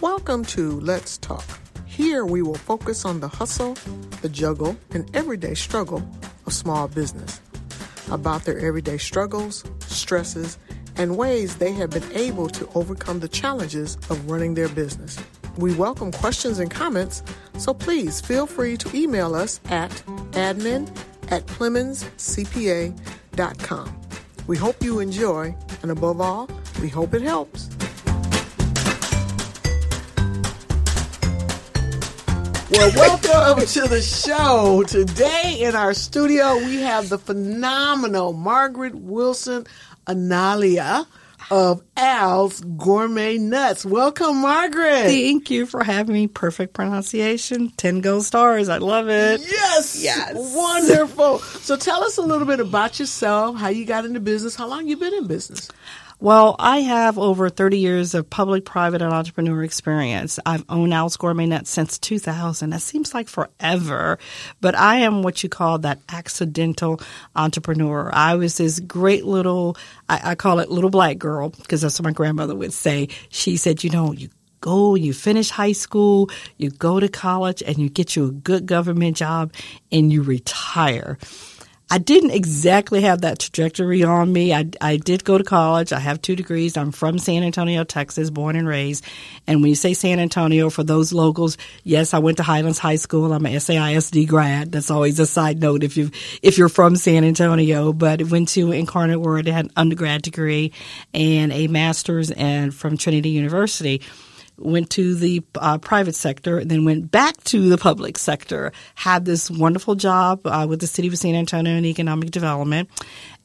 Welcome to Let's Talk. Here we will focus on the hustle, the juggle, and everyday struggle of small business, about their everyday struggles, stresses, and ways they have been able to overcome the challenges of running their business. We welcome questions and comments, so please feel free to email us at admin at PlemonsCPA.com. We hope you enjoy, and above all, we hope it helps. Well, welcome to the show. Today in our studio, we have the phenomenal Margaret Wilson Anaglia of Al's Gourmet Nuts. Welcome, Margaret. Thank you for having me. Perfect pronunciation. 10 gold stars. I love it. Yes. Yes. Wonderful. So tell us a little bit about yourself, how you got into business, how long you've been in business. Well, I have over 30 years of public, private, and entrepreneur experience. I've owned Al's Gourmet Nuts since 2000. That seems like forever, but I am what you call that accidental entrepreneur. I was this great little, I, I call it little black girl, because that's what my grandmother would say. She said, you know, you go, you finish high school, you go to college, and you get you a good government job, and you retire. I didn't exactly have that trajectory on me. I, I did go to college. I have two degrees. I'm from San Antonio, Texas, born and raised. And when you say San Antonio, for those locals, yes, I went to Highlands High School. I'm a SAISD grad. That's always a side note if you if you're from San Antonio. But went to Incarnate Word, had an undergrad degree and a master's, and from Trinity University went to the uh, private sector, then went back to the public sector. Had this wonderful job uh, with the city of San Antonio in economic development.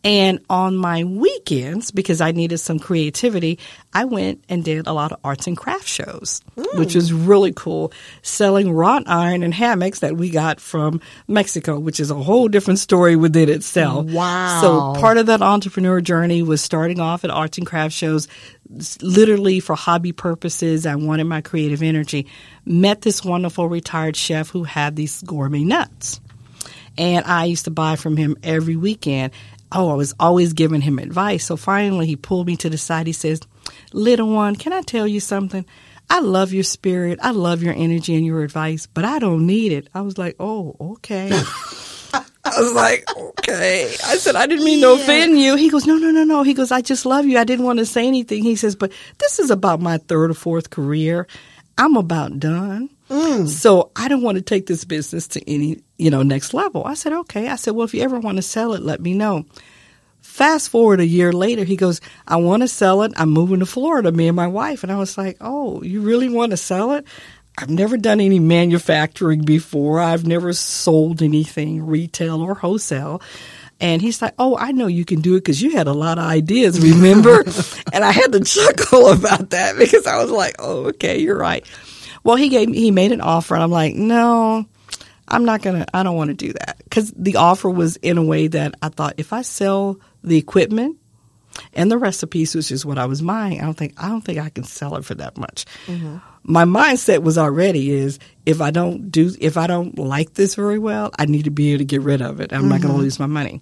And on my weekends, because I needed some creativity, I went and did a lot of arts and craft shows, mm. which was really cool. Selling wrought iron and hammocks that we got from Mexico, which is a whole different story within itself. Wow. So part of that entrepreneur journey was starting off at arts and craft shows, literally for hobby purposes. I wanted my creative energy. Met this wonderful retired chef who had these gourmet nuts. And I used to buy from him every weekend oh, I was always giving him advice. So finally, he pulled me to the side. He says, Little one, can I tell you something? I love your spirit. I love your energy and your advice, but I don't need it. I was like, oh, okay. I was like, okay. I said, I didn't mean yeah. to offend you. He goes, no, no, no, no. He goes, I just love you. I didn't want to say anything. He says, but this is about my third or fourth career. I'm about done. Mm. So I don't want to take this business to any, you know, next level. I said, okay. I said, well, if you ever want to sell it, let me know. Fast forward a year later, he goes, I want to sell it. I'm moving to Florida, me and my wife. And I was like, oh, you really want to sell it? I've never done any manufacturing before. I've never sold anything retail or wholesale. And he's like, Oh, I know you can do it because you had a lot of ideas, remember? and I had to chuckle about that because I was like, Oh, okay, you're right. Well, he gave he made an offer, and I'm like, no, I'm not gonna. I don't want to do that because the offer was in a way that I thought if I sell the equipment and the recipes, which is what I was buying, I don't think I don't think I can sell it for that much. Mm-hmm. My mindset was already is if I don't do if I don't like this very well, I need to be able to get rid of it. I'm mm-hmm. not going to lose my money.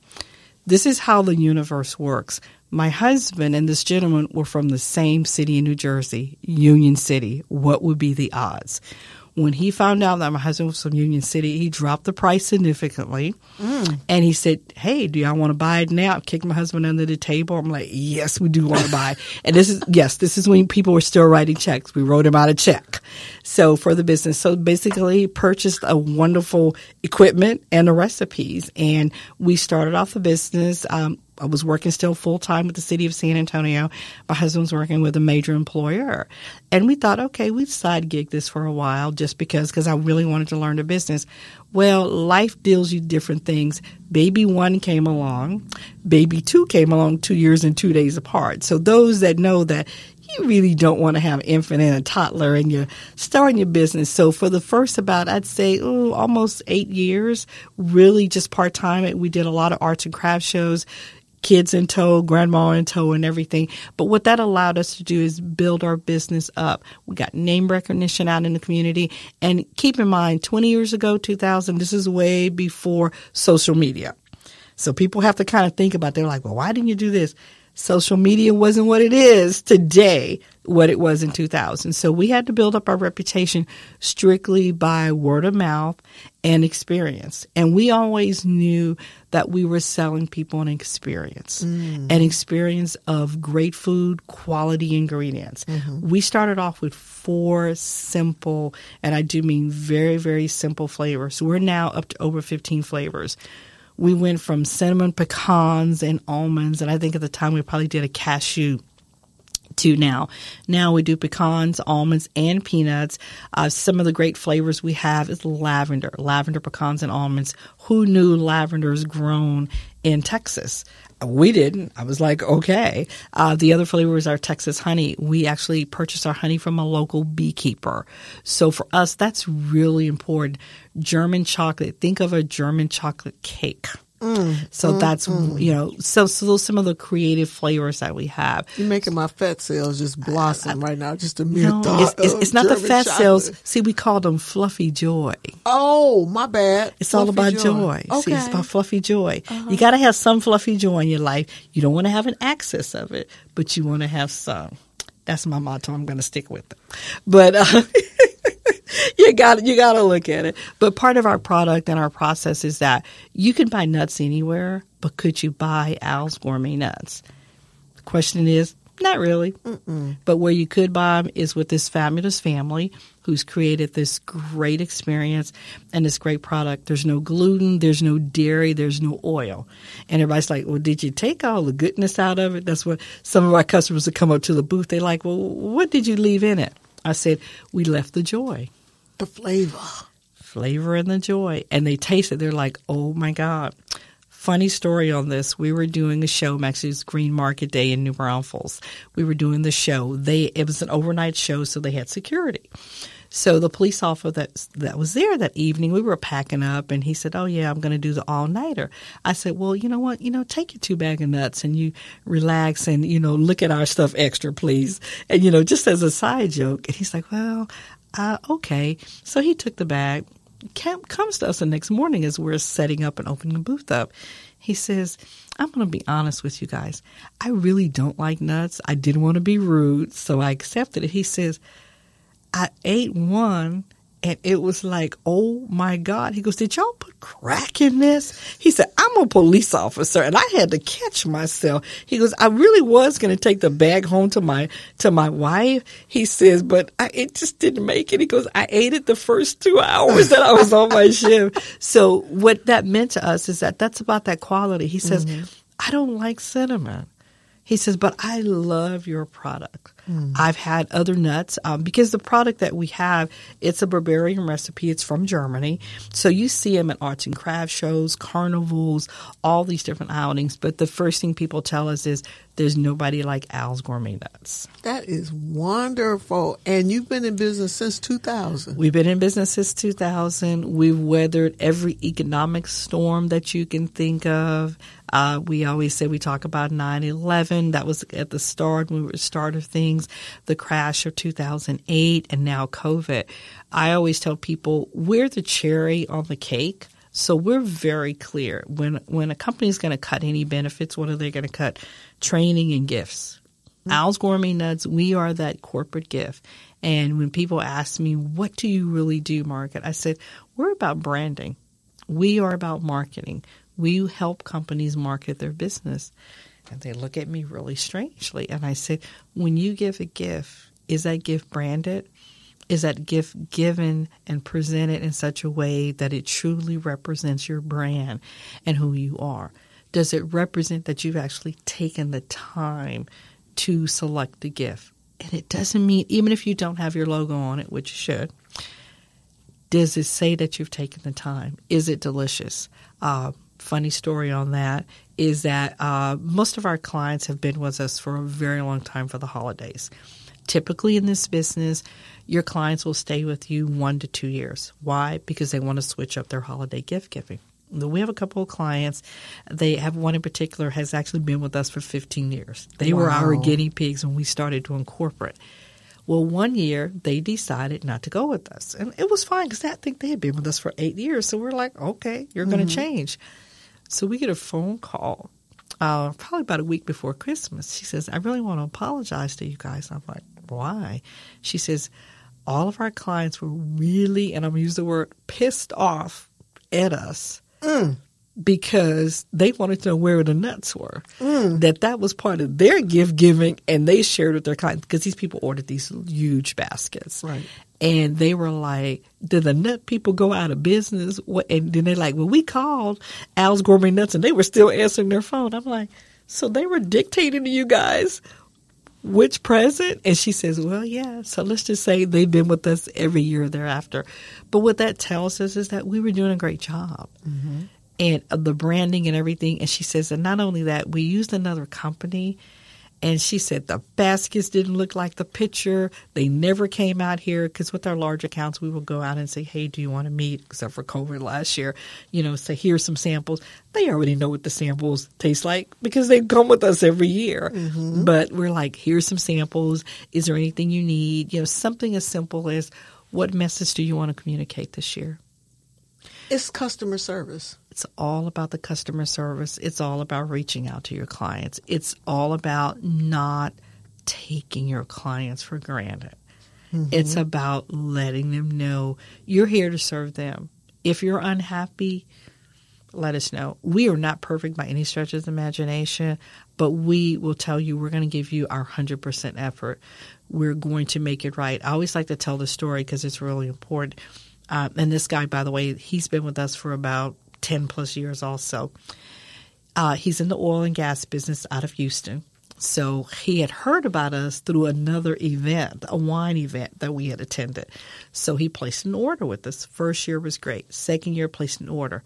This is how the universe works. My husband and this gentleman were from the same city in New Jersey, Union City. What would be the odds? When he found out that my husband was from Union City, he dropped the price significantly. Mm. And he said, Hey, do y'all want to buy it now? Kick my husband under the table. I'm like, Yes, we do want to buy. And this is, yes, this is when people were still writing checks. We wrote him out a check. So for the business. So basically he purchased a wonderful equipment and the recipes. And we started off the business. Um, I was working still full time with the city of San Antonio. My husband's working with a major employer. And we thought, okay, we'd side gig this for a while just because, because I really wanted to learn the business. Well, life deals you different things. Baby one came along. Baby two came along two years and two days apart. So those that know that you really don't want to have an infant and a toddler and you're starting your business. So for the first about, I'd say, ooh, almost eight years, really just part time. We did a lot of arts and craft shows kids in tow, grandma in tow, and everything. But what that allowed us to do is build our business up. We got name recognition out in the community. And keep in mind, 20 years ago, 2000, this is way before social media. So people have to kind of think about, they're like, well, why didn't you do this? Social media wasn't what it is today, what it was in 2000. So we had to build up our reputation strictly by word of mouth and experience. And we always knew that we were selling people an experience, mm. an experience of great food, quality ingredients. Mm-hmm. We started off with four simple, and I do mean very, very simple flavors. We're now up to over 15 flavors we went from cinnamon pecans and almonds, and I think at the time we probably did a cashew to now. Now we do pecans, almonds, and peanuts. Uh, some of the great flavors we have is lavender, lavender pecans and almonds. Who knew lavender is grown in Texas? We didn't. I was like, okay. Uh, the other flavor is our Texas honey. We actually purchased our honey from a local beekeeper. So for us, that's really important. German chocolate. Think of a German chocolate cake. Mm, so mm, that's mm. you know so so those some of the creative flavors that we have. You're making my fat cells just blossom uh, right now. Just a mere no, thought. It's, it's, it's not the fat chocolate. cells. See, we call them fluffy joy. Oh, my bad. It's fluffy all about joy. joy. Okay. See, it's about fluffy joy. Uh-huh. You got to have some fluffy joy in your life. You don't want to have an excess of it, but you want to have some. That's my motto. I'm going to stick with it. But. Uh, you got you got to look at it. But part of our product and our process is that you can buy nuts anywhere, but could you buy Al's Gourmet Nuts? The question is, not really. Mm-mm. But where you could buy them is with this fabulous family who's created this great experience and this great product. There's no gluten, there's no dairy, there's no oil. And everybody's like, well, did you take all the goodness out of it? That's what some of our customers would come up to the booth. They're like, well, what did you leave in it? I said, we left the joy. The flavor. Flavor and the joy. And they taste it. They're like, oh my God. Funny story on this. We were doing a show, actually, Green Market Day in New Braunfels. We were doing the show. They It was an overnight show, so they had security. So the police officer that that was there that evening, we were packing up, and he said, "Oh yeah, I'm going to do the all nighter." I said, "Well, you know what? You know, take your two bag of nuts and you relax and you know look at our stuff extra, please." And you know, just as a side joke, and he's like, "Well, uh, okay." So he took the bag. Camp comes to us the next morning as we're setting up and opening the booth up. He says, I'm going to be honest with you guys. I really don't like nuts. I didn't want to be rude, so I accepted it. He says, I ate one and it was like, oh my God. He goes, Did y'all put crack in this? He said, I'm a police officer and I had to catch myself. He goes, I really was going to take the bag home to my, to my wife. He says, but I, it just didn't make it. He goes, I ate it the first two hours that I was on my shift. So what that meant to us is that that's about that quality. He says, mm-hmm. I don't like cinnamon. He says, but I love your product. Mm. I've had other nuts um, because the product that we have, it's a Bavarian recipe. It's from Germany. So you see them at arts and craft shows, carnivals, all these different outings. But the first thing people tell us is there's nobody like Al's Gourmet Nuts. That is wonderful. And you've been in business since 2000. We've been in business since 2000. We've weathered every economic storm that you can think of. Uh, we always say we talk about 9 11. That was at the start when we were the start of things, the crash of 2008, and now COVID. I always tell people we're the cherry on the cake. So we're very clear when when a company is going to cut any benefits, what are they going to cut? Training and gifts. Mm-hmm. Al's Gourmet Nuts, we are that corporate gift. And when people ask me, what do you really do, market? I said, we're about branding. We are about marketing. We help companies market their business. And they look at me really strangely. And I say, when you give a gift, is that gift branded? Is that gift given and presented in such a way that it truly represents your brand and who you are? Does it represent that you've actually taken the time to select the gift? And it doesn't mean, even if you don't have your logo on it, which you should, does it say that you've taken the time? Is it delicious? Uh, funny story on that is that uh, most of our clients have been with us for a very long time for the holidays. Typically, in this business, your clients will stay with you one to two years. Why? Because they want to switch up their holiday gift giving. We have a couple of clients. They have one in particular has actually been with us for 15 years. They wow. were our guinea pigs when we started doing corporate. Well, one year they decided not to go with us, and it was fine because I think they had been with us for eight years. So we're like, okay, you're going to mm-hmm. change. So we get a phone call uh, probably about a week before Christmas. She says, I really want to apologize to you guys. I'm like, why? She says, all of our clients were really, and I'm going to use the word, pissed off at us. Mm. Because they wanted to know where the nuts were, mm. that that was part of their gift giving, and they shared with their clients because these people ordered these huge baskets, Right. and they were like, "Did the nut people go out of business?" What? And then they're like, "Well, we called Al's Gourmet Nuts, and they were still answering their phone." I'm like, "So they were dictating to you guys which present?" And she says, "Well, yeah. So let's just say they've been with us every year thereafter." But what that tells us is that we were doing a great job. Mm-hmm. And the branding and everything. And she says, and not only that, we used another company and she said the baskets didn't look like the picture. They never came out here because with our large accounts, we will go out and say, "Hey, do you want to meet?" Except for COVID last year, you know, say here's some samples. They already know what the samples taste like because they come with us every year. Mm-hmm. But we're like, here's some samples. Is there anything you need? You know, something as simple as what message do you want to communicate this year? It's customer service. It's all about the customer service. It's all about reaching out to your clients. It's all about not taking your clients for granted. It's about letting them know you're here to serve them. If you're unhappy, let us know. We are not perfect by any stretch of the imagination, but we will tell you we're going to give you our 100% effort. We're going to make it right. I always like to tell the story because it's really important. Uh, and this guy, by the way, he's been with us for about 10 plus years also. Uh, he's in the oil and gas business out of Houston. So he had heard about us through another event, a wine event that we had attended. So he placed an order with us. First year was great. Second year, placed an order.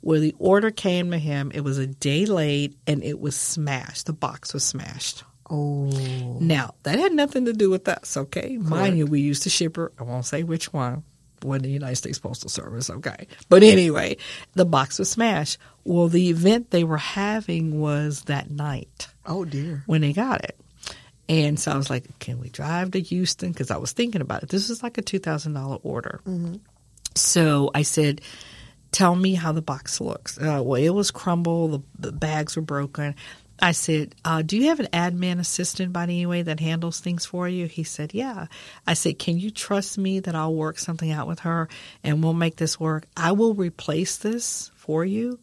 When the order came to him, it was a day late and it was smashed. The box was smashed. Oh. Now, that had nothing to do with us, okay? Mind you, we used a shipper. I won't say which one. One the United States Postal Service, okay? But anyway, the box was smashed. Well, the event they were having was that night Oh dear. when they got it. And so I was like, can we drive to Houston? Because I was thinking about it. This was like a $2,000 order. So I said, tell me how the box looks. Uh, well, it was crumbled, the, the bags were broken. I said, uh, do you have an admin assistant by any way that handles things for you? He said, yeah. I said, can you trust me that I'll work something out with her and we'll make this work? I will replace this for you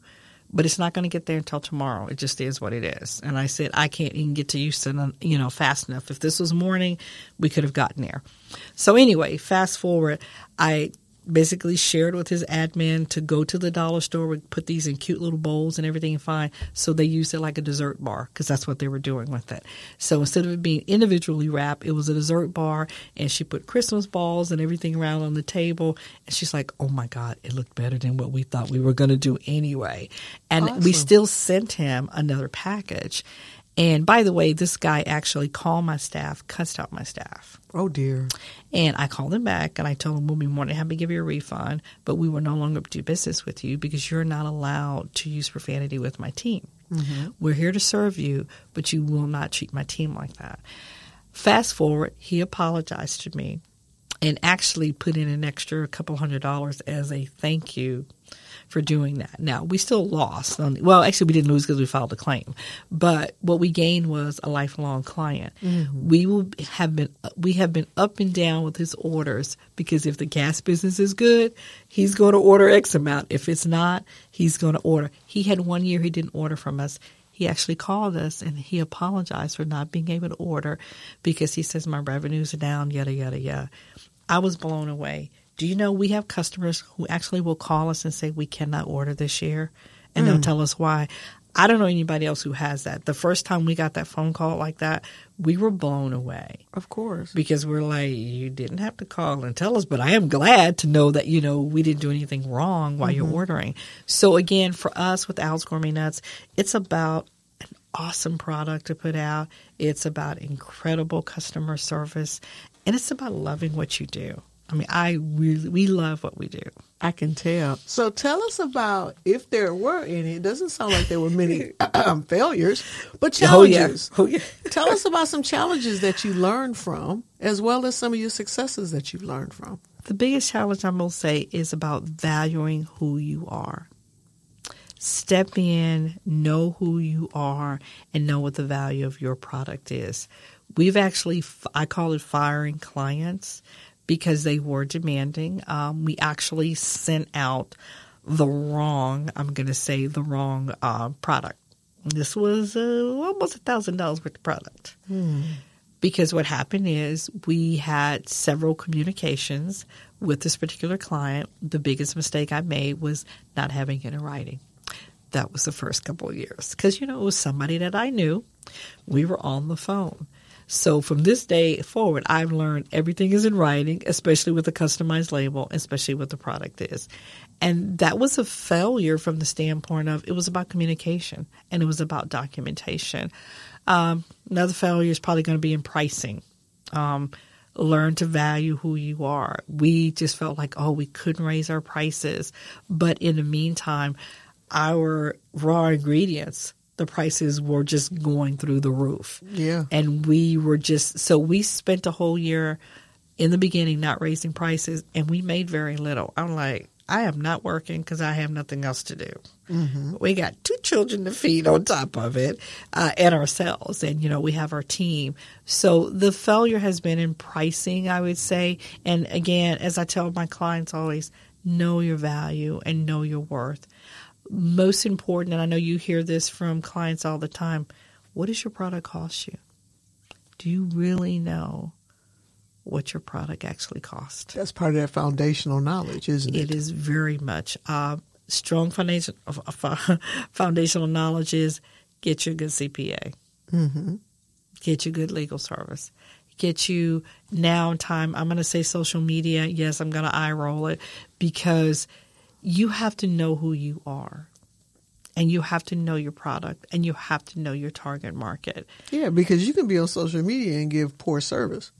but it's not going to get there until tomorrow. It just is what it is. And I said, I can't even get to Houston, you know, fast enough. If this was morning, we could have gotten there. So anyway, fast forward, I basically shared with his admin to go to the dollar store, we put these in cute little bowls and everything fine. So they used it like a dessert bar because that's what they were doing with it. So instead of it being individually wrapped, it was a dessert bar and she put Christmas balls and everything around on the table. And she's like, oh my God, it looked better than what we thought we were going to do anyway. And we still sent him another package. And by the way, this guy actually called my staff, cussed out my staff. Oh dear. And I called him back and I told him we'll be more than happy to give you a refund, but we will no longer do business with you because you're not allowed to use profanity with my team. Mm-hmm. We're here to serve you, but you will not treat my team like that. Fast forward, he apologized to me and actually put in an extra couple hundred dollars as a thank you for doing that. Now we still lost. On, well, actually, we didn't lose because we filed a claim, but what we gained was a lifelong client. Mm-hmm. We will have been we have been up and down with his orders because if the gas business is good, he's going to order X amount. If it's not, he's going to order. He had one year he didn't order from us. He actually called us and he apologized for not being able to order because he says my revenues are down. Yada yada yada. I was blown away. Do you know we have customers who actually will call us and say we cannot order this year, and they'll hmm. tell us why. I don't know anybody else who has that. The first time we got that phone call like that, we were blown away Of course. because we're like, you didn't have to call and tell us, but I am glad to know that you know we didn't do anything wrong while you're mm-hmm. ordering. So again, for us with Al's Gourmet Nuts, it's about an awesome product to put out. It's about incredible customer service, and it's about loving what you do. I mean, I really we love what we do. I can tell. So tell us about if there were any. It doesn't sound like there were many um, failures, but oh, oh yeah, challenges. oh yeah. Tell us about some challenges that you learned from, as well as some of your successes that you've learned from. The biggest challenge I'm going to say is about valuing who you are. Step in, know who you are, and know what the value of your product is. We've actually, I call it firing clients because they were demanding. Um, we actually sent out the wrong, I'm going to say the wrong uh, product. This was uh, almost a thousand dollars worth of product. Hmm. Because what happened is we had several communications with this particular client. The biggest mistake I made was not having it in writing. That was the first couple of years because you know it was somebody that I knew. We were on the phone. So from this day forward, I've learned everything is in writing, especially with a customized label, especially what the product is. And that was a failure from the standpoint of it was about communication and it was about documentation. Um, another failure is probably going to be in pricing. Um, learn to value who you are. We just felt like, oh, we couldn't raise our prices. But in the meantime, our raw ingredients the prices were just going through the roof. Yeah. And we were just, so we spent a whole year in the beginning not raising prices and we made very little. I'm like, I am not working because I have nothing else to do. Mm-hmm. We got two children to feed on top of it uh, and ourselves. And, you know, we have our team. So the failure has been in pricing, I would say. And again, as I tell my clients always, know your value and know your worth most important, and I know you hear this from clients all the time what does your product cost you? Do you really know what your product actually costs? That's part of that foundational knowledge, isn't it? It is very much. Uh, strong foundation, foundational knowledge is get you a good CPA, mm-hmm. get you good legal service, get you now in time. I'm going to say social media. Yes, I'm going to eye roll it because – you have to know who you are and you have to know your product and you have to know your target market. Yeah, because you can be on social media and give poor service.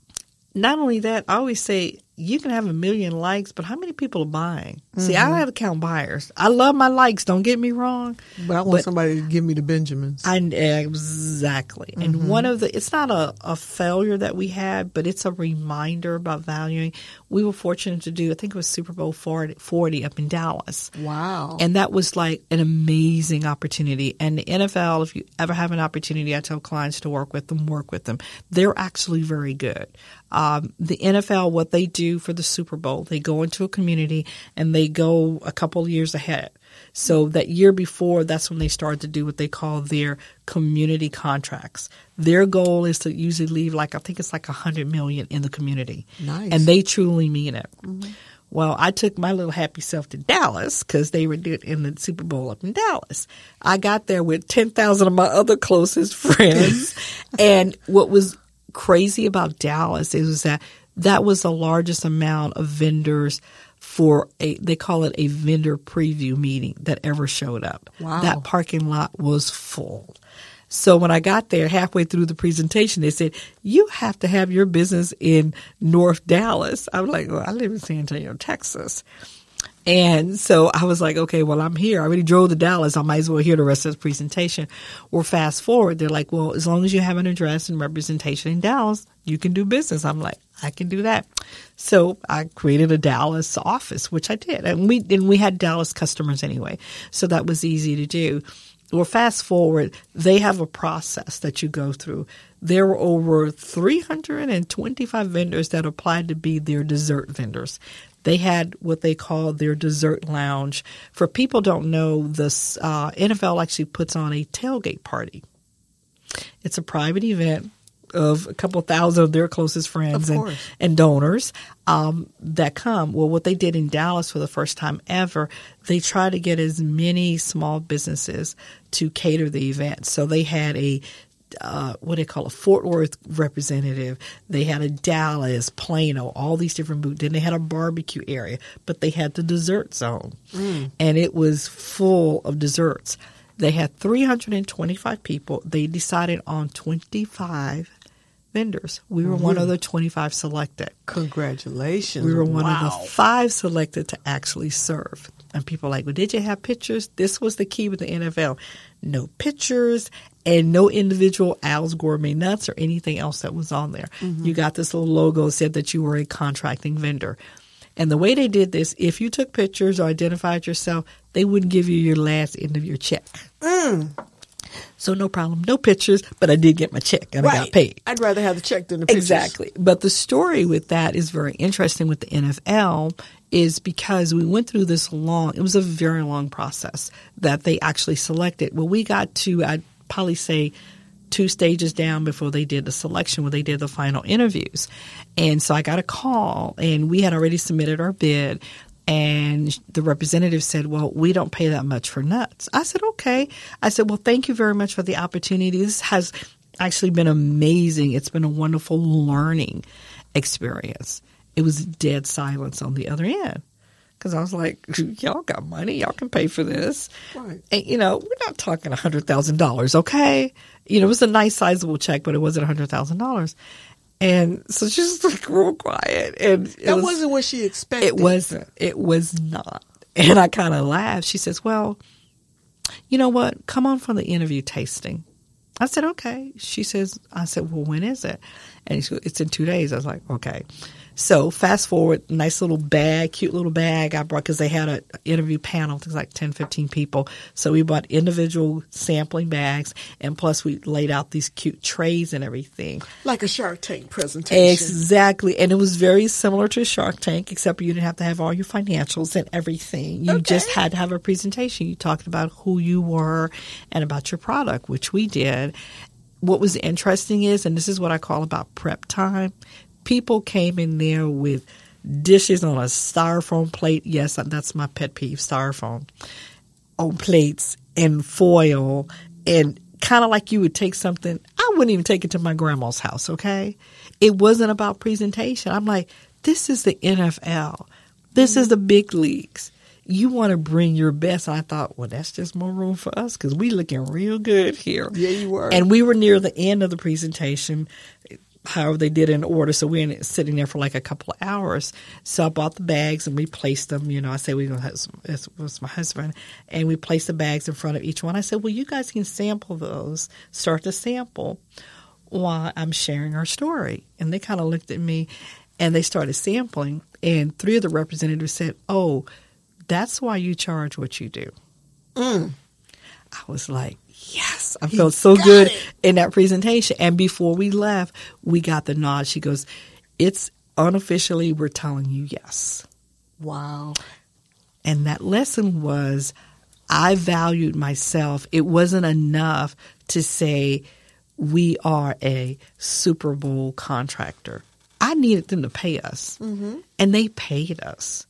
Not only that, I always say you can have a million likes, but how many people are buying? Mm-hmm. See, I don't have to count buyers. I love my likes. Don't get me wrong. But I want but somebody to give me the Benjamins. I exactly. Mm-hmm. And one of the it's not a, a failure that we had, but it's a reminder about valuing. We were fortunate to do. I think it was Super Bowl 40, 40 up in Dallas. Wow. And that was like an amazing opportunity. And the NFL, if you ever have an opportunity, I tell clients to work with them. Work with them. They're actually very good. Um, the NFL, what they do for the Super Bowl. They go into a community and they go a couple years ahead. So that year before, that's when they start to do what they call their community contracts. Their goal is to usually leave like I think it's like a hundred million in the community, nice. and they truly mean it. Mm-hmm. Well, I took my little happy self to Dallas because they were doing in the Super Bowl up in Dallas. I got there with 10,000 of my other closest friends. and what was crazy about Dallas is that that was the largest amount of vendors for a they call it a vendor preview meeting that ever showed up. Wow. That parking lot was full. So when I got there halfway through the presentation, they said, you have to have your business in North Dallas. I was like, well, I live in San Antonio, Texas. And so I was like, okay, well, I'm here. I already drove to Dallas. I might as well hear the rest of the presentation. Or fast forward, they're like, well, as long as you have an address and representation in Dallas, you can do business. I'm like, I can do that. So I created a Dallas office, which I did. And we, and we had Dallas customers anyway. So that was easy to do. Well, fast forward, they have a process that you go through. There were over 325 vendors that applied to be their dessert vendors they had what they call their dessert lounge. For people don't know, this uh, NFL actually puts on a tailgate party. It's a private event of a couple thousand of their closest friends and, and donors um, that come. Well, what they did in Dallas for the first time ever, they tried to get as many small businesses to cater the event. So they had a uh, what they call a Fort Worth representative. They had a Dallas, Plano, all these different booths. Then they had a barbecue area, but they had the dessert zone, mm. and it was full of desserts. They had 325 people. They decided on 25 vendors. We were one of the 25 selected. Congratulations. We were one wow. of the five selected to actually serve. And people are like, well, did you have pictures? This was the key with the NFL. No pictures and no individual Al's Gourmet Nuts or anything else that was on there. Mm-hmm. You got this little logo said that you were a contracting vendor. And the way they did this, if you took pictures or identified yourself, they wouldn't give you your last end of your check. So no problem, no pictures, but I did get my check and I got paid. I'd rather have the check than the pictures. Exactly. But the story with that is very interesting with the NFL is because we went through this long, it was a very long process that they actually selected. Well, we got to, I'd probably say, two stages down before they did the selection where they did the final interviews. And so I got a call and we had already submitted our bid and the representative said, Well, we don't pay that much for nuts. I said, Okay. I said, Well, thank you very much for the opportunity. This has actually been amazing. It's been a wonderful learning experience. It was dead silence on the other end. Because I was like, y'all got money, y'all can pay for this. Right. And, you know, we're not talking $100,000, okay? You know, it was a nice sizable check, but it wasn't $100,000. And so she was like real quiet. And it That was, wasn't what she expected. it wasn't. It was not. And I kind of laughed. She says, Well, you know what? Come on for the interview tasting. I said, Okay. She says, I said, Well, when is it? And she goes, It's in two days. I was like, Okay. So fast forward, nice little bag, cute little bag I brought because they had an interview panel, things like 10, 15 people. So we bought individual sampling bags and plus we laid out these cute trays and everything. Like a Shark Tank presentation. Exactly. And it was very similar to Shark Tank, except you didn't have to have all your financials and everything. You just had to have a presentation. You talked about who you were and about your product, which we did. What was interesting is, and this is what I call about prep time, people came in there with dishes on a styrofoam plate. Yes, that's my pet peeve, styrofoam on plates and foil and kind of like you would take something I wouldn't even take it to my grandma's house, okay? It wasn't about presentation. I'm like, this is the NFL. This is the big leagues. You want to bring your best. And I thought, well, that's just more room for us because we looking real good here. Yeah, you were. And we were near the end of the presentation however they did in order. So we ended up sitting there for like a couple of hours. So I bought the bags and we placed them. You know, I said we gonna have some, it was my husband, and we placed the bags in front of each one. I said, well, you guys can sample those. Start to sample while I'm sharing our story. And they kind of looked at me, and they started sampling. And three of the representatives said, oh, that's why you charge what you do. Mm. I was like, yes, I felt so good it. in that presentation. And before we left, we got the nod. She goes, it's unofficially, we're telling you yes. wow. And that lesson was I valued myself. It wasn't enough to say we are a Super Bowl contractor. I needed them to pay us, mm-hmm. and they paid us.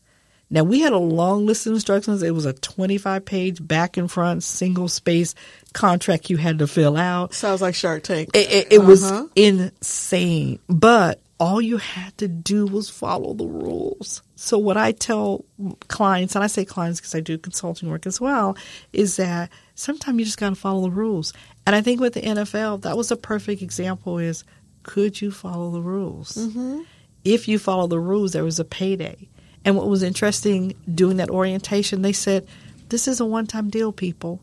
Now we had a long list of instructions. It was a 25 page back and front single space contract you had to fill out. Sounds like Shark Tank. It, it, it was Uh-huh. insane. But all you had to do was follow the rules. So what I tell clients, and I say clients because I do consulting work as well, is that sometimes you just got to follow the rules. And I think with the NFL, that was a perfect example is could you follow the rules? Mm-hmm. If you follow the rules, there was a payday. And what was interesting doing that orientation, they said, this is a one-time deal, people.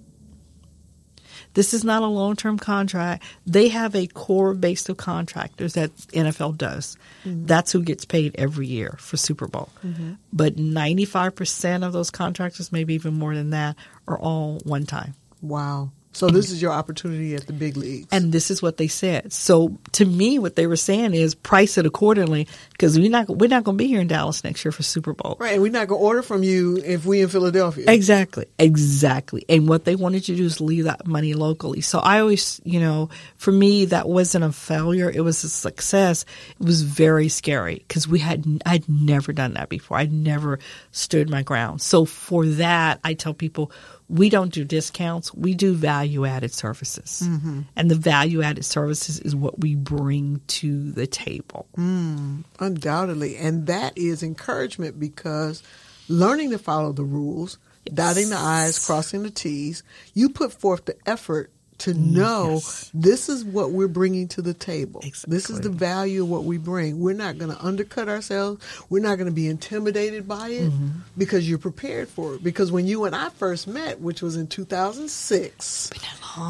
This is not a long term contract. They have a core base of contractors that NFL does. Mm-hmm. That's who gets paid every year for Super Bowl. Mm-hmm. But 95% of those contractors, maybe even more than that, are all one time. Wow. So this is your opportunity at the big leagues. And this is what they said. So to me, what they were saying is price it accordingly because we're not we're not going to be here in Dallas next year for Super Bowl. right, and we're not going to order from you if we in Philadelphia. Exactly, exactly. And what they wanted you to do is leave that money locally. So I always, you know, for me, that wasn't a failure; it was a success. It was very scary because we had I'd never done that before. I'd never stood my ground. So for that, I tell people we don't do discounts. We do value added services, mm-hmm. and the value added services is what we bring to the table. Mm, undoubtedly. And that is encouragement because learning to follow the rules, dotting the I's, crossing the T's, you put forth the effort to know Yes. this is what we're bringing to the table. This is the value of what we bring. We're not going to undercut ourselves. We're not going to be intimidated by it Mm-hmm. because you're prepared for it. Because when you and I first met, which was in 2006,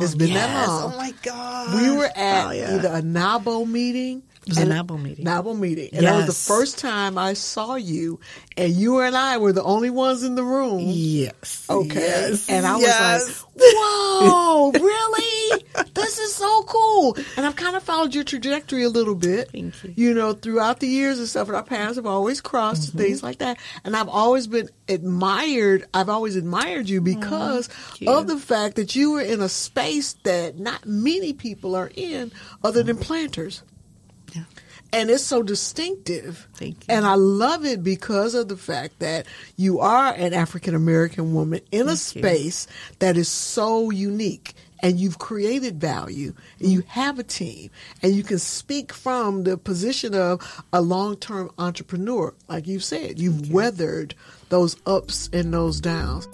it's been that long. Oh my god. we were at Oh, yeah. either a NAWBO meeting. It was a and- NAWBO meeting. NAWBO meeting. And that was the first time I saw you, and you and I were the only ones in the room. Yes. Okay. Yes. And I was like, whoa, really? this is so cool. And I've kind of followed your trajectory a little bit. Thank you. You know, throughout the years and stuff, and our paths have always crossed, Mm-hmm. things like that. And I've always been admired. I've always admired you because of the fact that you were in a space that not many people are in other than planters. And it's so distinctive. Thank you. And I love it because of the fact that you are an African American woman in a Thank you. space that is so unique. And you've created value, and you have a team, and you can speak from the position of a long term entrepreneur. Like you said, you've weathered those ups and those downs.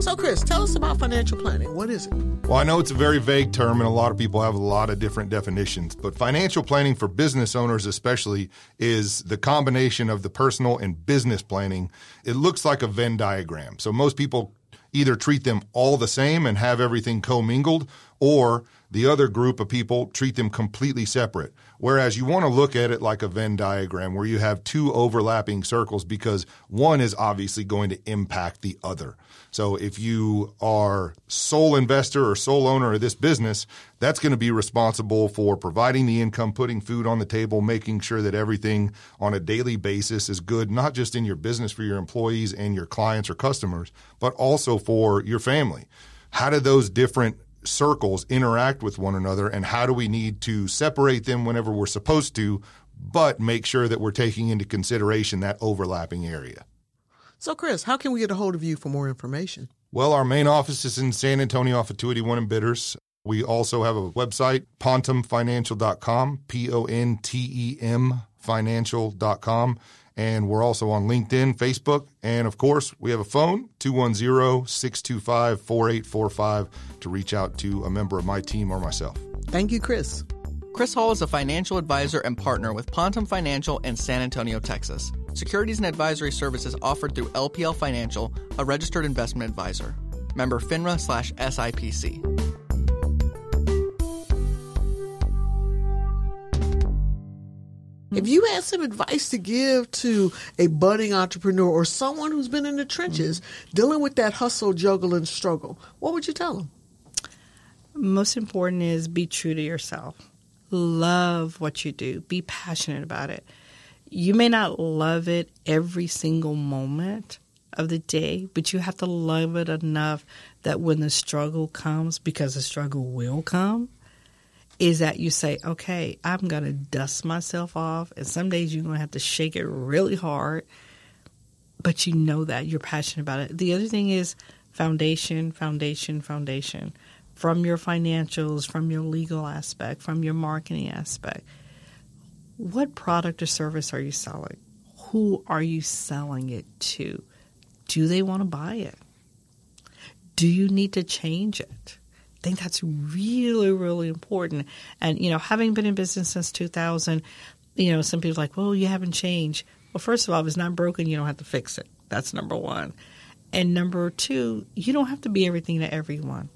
So, Chris, tell us about financial planning. What is it? Well, I know it's a very vague term, and a lot of people have a lot of different definitions, but financial planning for business owners, especially, is the combination of the personal and business planning. It looks like a Venn diagram. So most people either treat them all the same and have everything commingled, or the other group of people treat them completely separate. Whereas you want to look at it like a Venn diagram where you have two overlapping circles because one is obviously going to impact the other. So if you are sole investor or sole owner of this business, that's going to be responsible for providing the income, putting food on the table, making sure that everything on a daily basis is good, not just in your business for your employees and your clients or customers, but also for your family. How do those different circles interact with one another and how do we need to separate them whenever we're supposed to, but make sure that we're taking into consideration that overlapping area? So, Chris, how can we get a hold of you for more information? Well, our main office is in San Antonio off of 281 and Bitters. We also have a website, pontemfinancial.com, P O N T E M financial.com. And we're also on LinkedIn, Facebook, and of course, we have a phone, 210 625 4845, to reach out to a member of my team or myself. Thank you, Chris. Chris Hall is a financial advisor and partner with Pontem Financial in San Antonio, Texas. Securities and advisory services offered through LPL Financial, a registered investment advisor. Member FINRA slash SIPC. If you had some advice to give to a budding entrepreneur or someone who's been in the trenches dealing with that hustle, juggle, and struggle, what would you tell them? most important is be true to yourself. Love what you do. Be passionate about it. You may not love it every single moment of the day, but you have to love it enough that when the struggle comes, because the struggle will come, is that you say, okay, I'm going to dust myself off. And some days you're going to have to shake it really hard, but you know that you're passionate about it. The other thing is foundation, foundation, foundation from your financials, from your legal aspect, from your marketing aspect. What product or service are you selling? Who are you selling it to? Do they want to buy it? Do you need to change it? I think that's really, really important. And, you know, having been in business since 2000, you know, some people are like, well, you haven't changed. Well, first of all, if it's not broken, you don't have to fix it. That's number one. And number two, you don't have to be everything to everyone.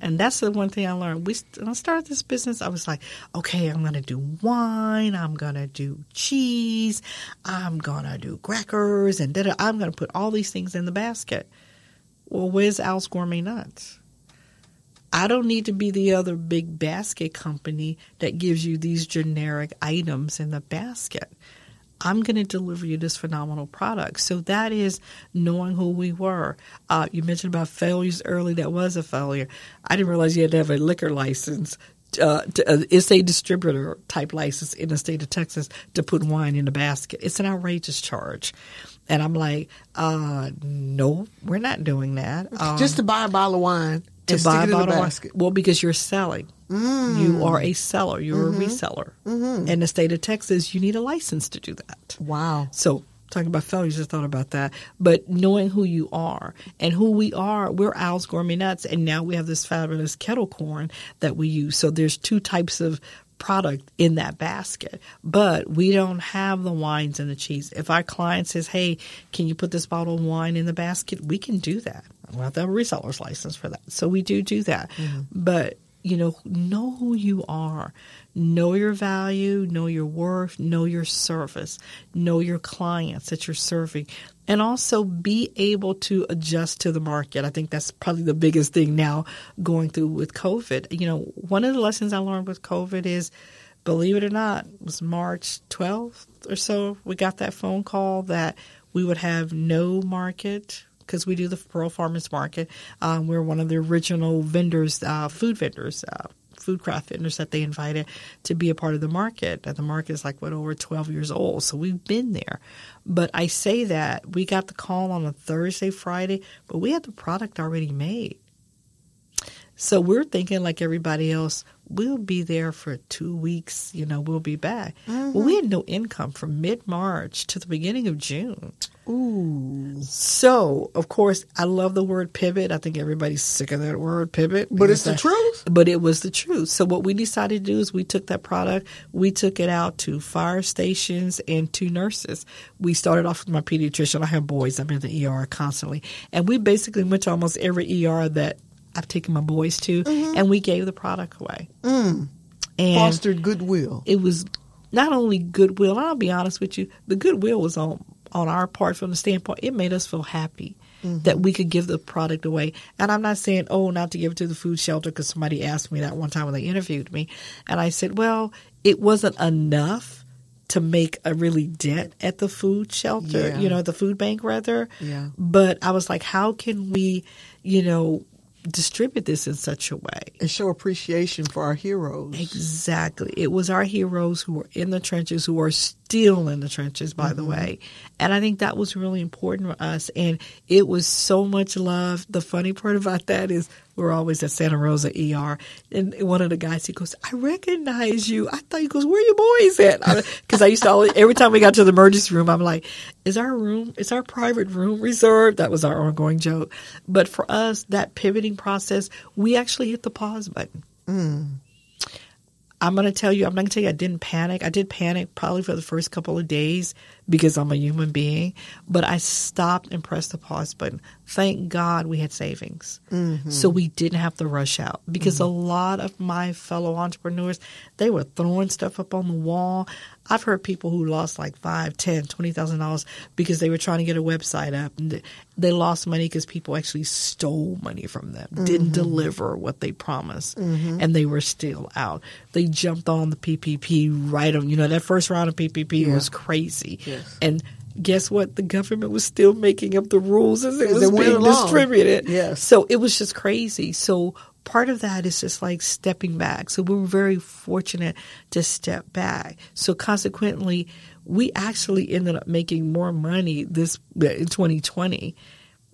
And that's the one thing I learned. We when I started this business, I was like, okay, I'm going to do wine, I'm going to do cheese, I'm going to do crackers, and da I'm going to put all these things in the basket. Well, where's Al's Gourmet Nuts? I don't need to be the other big basket company that gives you these generic items in the basket. I'm going to deliver you this phenomenal product. So that is knowing who we were. Uh, you mentioned about failures early. That was a failure. I didn't realize you had to have a liquor license. Uh, to, uh, it's a distributor type license in the state of Texas to put wine in a basket. It's an outrageous charge. And I'm like, uh, no, we're not doing that. Um, Just to buy a bottle of wine to buy a bottle of wine. basket. Well, because you're selling. You are a seller. You're a reseller. In the state of Texas, you need a license to do that. Wow. So talking about failures, I thought about that. But knowing who you are and who we are, we're Al's Gourmet Nuts, and now we have this fabulous kettle corn that we use. So there's two types of product in that basket, but we don't have the wines and the cheese. If our client says, "Hey, can you put this bottle of wine in the basket?" We can do that. We have a reseller's license for that, so we do do that. Mm-hmm. But you know, know who you are. Know your value, know your worth, know your service, know your clients that you're serving, and also be able to adjust to the market. I think that's probably the biggest thing now going through with COVID. You know, one of the lessons I learned with COVID is, believe it or not, it was March 12th or so, we got that phone call that we would have no market because we do the Pearl Farmers Market. Um, we're one of the original vendors, uh, food vendors. Uh, food craft vendors that they invited to be a part of the market. And the market is like what over 12 years old, so we've been there. But I say that we got the call on a Thursday, Friday, but we had the product already made. So we're thinking like everybody else, we'll be there for two weeks, you know, we'll be back. Mm-hmm. Well, we had no income from mid March to the beginning of June. Ooh. So, of course, I love the word pivot. I think everybody's sick of that word pivot. But it's the truth. But it was the truth. So, what we decided to do is we took that product, we took it out to fire stations and to nurses. We started off with my pediatrician. I have boys, I'm in the ER constantly. And we basically went to almost every ER that I've taken my boys to, mm-hmm. and we gave the product away. Mm. And Fostered goodwill. It was not only goodwill, I'll be honest with you, the goodwill was on on our part from the standpoint, it made us feel happy mm-hmm. that we could give the product away. And I'm not saying, oh, not to give it to the food shelter because somebody asked me that one time when they interviewed me. And I said, well, it wasn't enough to make a really dent at the food shelter, yeah. you know, the food bank rather. Yeah. But I was like, how can we, you know, distribute this in such a way and show appreciation for our heroes. Exactly. It was our heroes who were in the trenches, who are still in the trenches, by mm-hmm. the way. And I think that was really important for us. And it was so much love. The funny part about that is we're always at Santa Rosa ER. And one of the guys, he goes, I recognize you. I thought he goes, where are your boys at? Because I used to always, every time we got to the emergency room, I'm like, is our room, is our private room reserved? That was our ongoing joke. But for us, that pivoting process, we actually hit the pause button. Mm. I'm going to tell you, I'm not going to tell you I didn't panic. I did panic probably for the first couple of days because I'm a human being, but I stopped and pressed the pause button. Thank God we had savings. Mm-hmm. So we didn't have to rush out because mm-hmm. a lot of my fellow entrepreneurs, they were throwing stuff up on the wall. I've heard people who lost like five, ten, twenty thousand dollars because they were trying to get a website up and they lost money because people actually stole money from them, mm-hmm. didn't deliver what they promised, mm-hmm. and they were still out. They jumped on the PPP right on. You know that first round of PPP yeah. was crazy, yes. and guess what? The government was still making up the rules as it was being distributed. Yes. So it was just crazy. So part of that is just like stepping back. So we were very fortunate to step back. So consequently, we actually ended up making more money this in 2020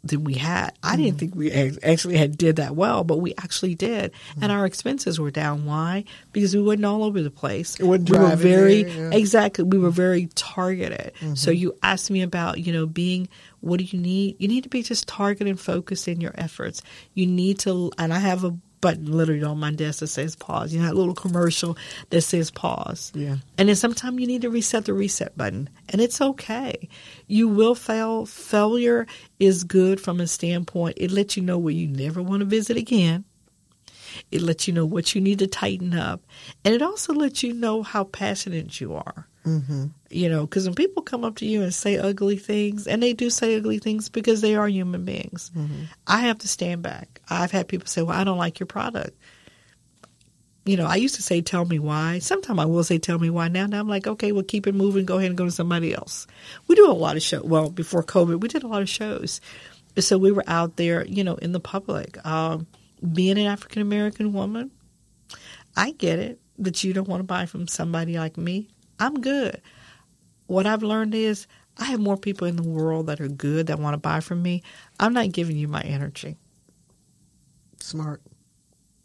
than we had. I mm-hmm. didn't think we actually had did that well, but we actually did, mm-hmm. and our expenses were down. Why? Because we wasn't all over the place. we were very there, yeah. exactly. We were very targeted. Mm-hmm. So you asked me about you know being. What do you need? You need to be just targeted and focused in your efforts. You need to, and I have a button literally on my desk that says pause. You know, that little commercial that says pause. Yeah. And then sometimes you need to reset the reset button, and it's okay. You will fail. Failure is good from a standpoint, it lets you know where you never want to visit again. It lets you know what you need to tighten up. And it also lets you know how passionate you are. Mm-hmm. You know, because when people come up to you and say ugly things, and they do say ugly things because they are human beings, mm-hmm. I have to stand back. I've had people say, Well, I don't like your product. You know, I used to say, Tell me why. Sometimes I will say, Tell me why. Now, now I'm like, Okay, well, keep it moving. Go ahead and go to somebody else. We do a lot of shows. Well, before COVID, we did a lot of shows. So we were out there, you know, in the public. Um, being an African American woman, I get it that you don't want to buy from somebody like me. I'm good. What I've learned is I have more people in the world that are good that want to buy from me. I'm not giving you my energy. Smart.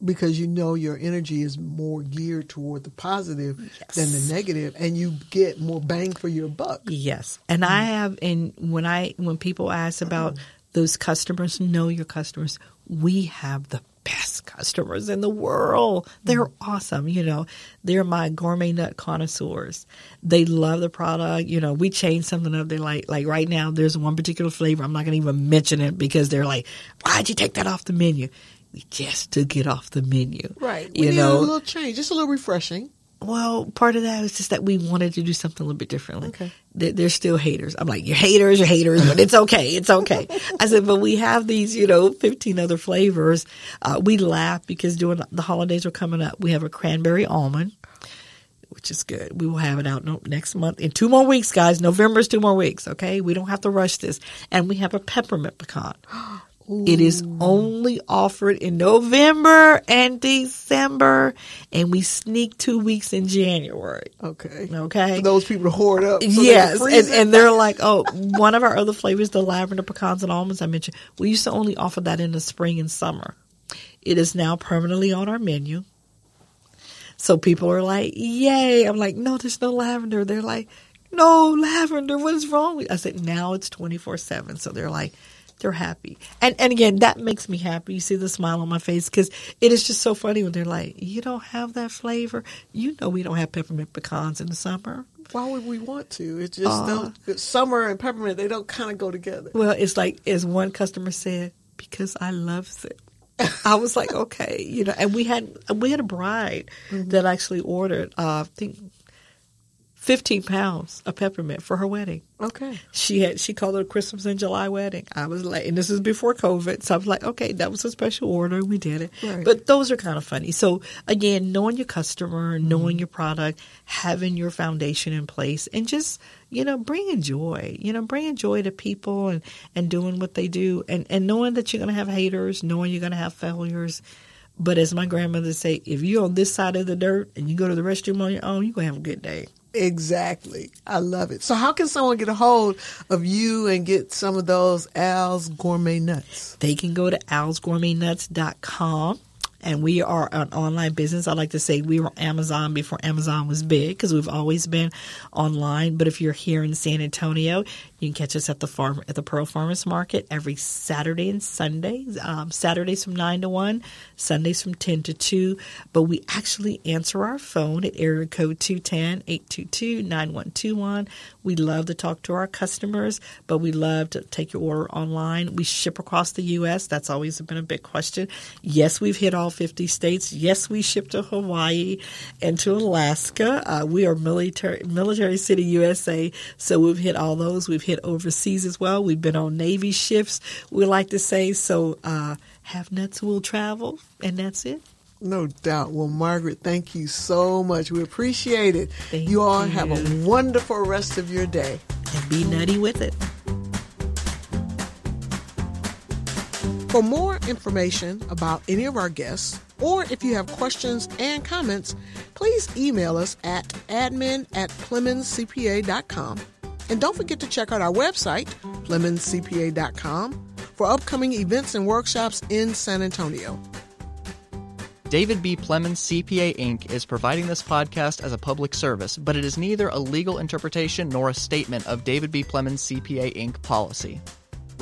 because you know your energy is more geared toward the positive than the negative and you get more bang for your buck. Yes. And I have and when I when people ask about those customers, know your customers, we have the best customers in the world. They're mm-hmm. awesome, you know. They're my gourmet nut connoisseurs. They love the product. You know, we change something up. They're like, like right now, there's one particular flavor. I'm not going to even mention it because they're like, why'd you take that off the menu? We just took it off the menu. Right. We You know, a little change, just a little refreshing. well, part of that was just that we wanted to do something a little bit differently. Okay. They're, they're still haters. I'm like, you're haters, you're haters, but it's okay. It's okay. I said, but we have these, you know, 15 other flavors. Uh, we laugh because during the holidays are coming up. We have a cranberry almond, which is good. We will have it out next month in two more weeks, guys. November is two more weeks. Okay. We don't have to rush this. And we have a peppermint pecan. It is only offered in November and December, and we sneak two weeks in January. Okay. Okay. For those people to hoard up. so yes, and, and they're like, oh, one of our other flavors, the lavender pecans and almonds I mentioned, we used to only offer that in the spring and summer. It is now permanently on our menu. So people are like, yay. I'm like, no, there's no lavender. They're like, no lavender. What is wrong with I said, now it's 24 7. So they're like, they're happy. And, and again, that makes me happy. You see the smile on my face because it is just so funny when they're like, you don't have that flavor. You know, we don't have peppermint pecans in the summer. Why would we want to? It's just Uh, don't, summer and peppermint, they don't kind of go together. Well, it's like as one customer said, because I love it. I was like, okay, you know, and we had we had a bride that actually ordered, uh, I think, fifteen pounds of peppermint for her wedding. Okay. She had she called it a Christmas in July wedding. I was like, and this is before COVID, so I was like, okay, that was a special order. We did it, Right. but those are kind of funny. So again, knowing your customer, mm-hmm. knowing your product, having your foundation in place, and just you know bringing joy. You know, bringing joy to people and and doing what they do, and and knowing that you're going to have haters, knowing you're going to have failures. But as my grandmother say, if you're on this side of the dirt and you go to the restroom on your own, you're gonna have a good day. Exactly. I love it. So, how can someone get a hold of you and get some of those Al's gourmet nuts? they can go to alsgourmetnuts.com and we are an online business. I like to say we were Amazon before Amazon was big because we've always been online. But if you're here in San Antonio, you can catch us at the farm at the Pearl Farmers Market every Saturday and Sunday. Um, Saturdays from nine to one, Sundays from ten to two. But we actually answer our phone at area code 210-822-9121. We love to talk to our customers, but we love to take your order online. We ship across the U.S. That's always been a big question. Yes, we've hit all 50 states. Yes, we ship to Hawaii and to Alaska. Uh, we are military, military city USA, so we've hit all those. We've hit overseas as well. We've been on Navy ships, we like to say. So, uh, have nuts will travel, and that's it. No doubt. Well, Margaret, thank you so much. We appreciate it. Thank you all have a wonderful rest of your day. And be nutty with it. For more information about any of our guests, or if you have questions and comments, please email us at admin at PlemonsCPA.com. And don't forget to check out our website, PlemonsCPA.com, for upcoming events and workshops in San Antonio. David B. Plemons CPA Inc. is providing this podcast as a public service, but it is neither a legal interpretation nor a statement of David B. Plemons CPA Inc. policy.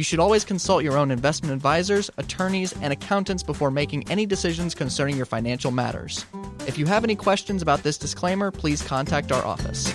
You should always consult your own investment advisors, attorneys, and accountants before making any decisions concerning your financial matters. If you have any questions about this disclaimer, please contact our office.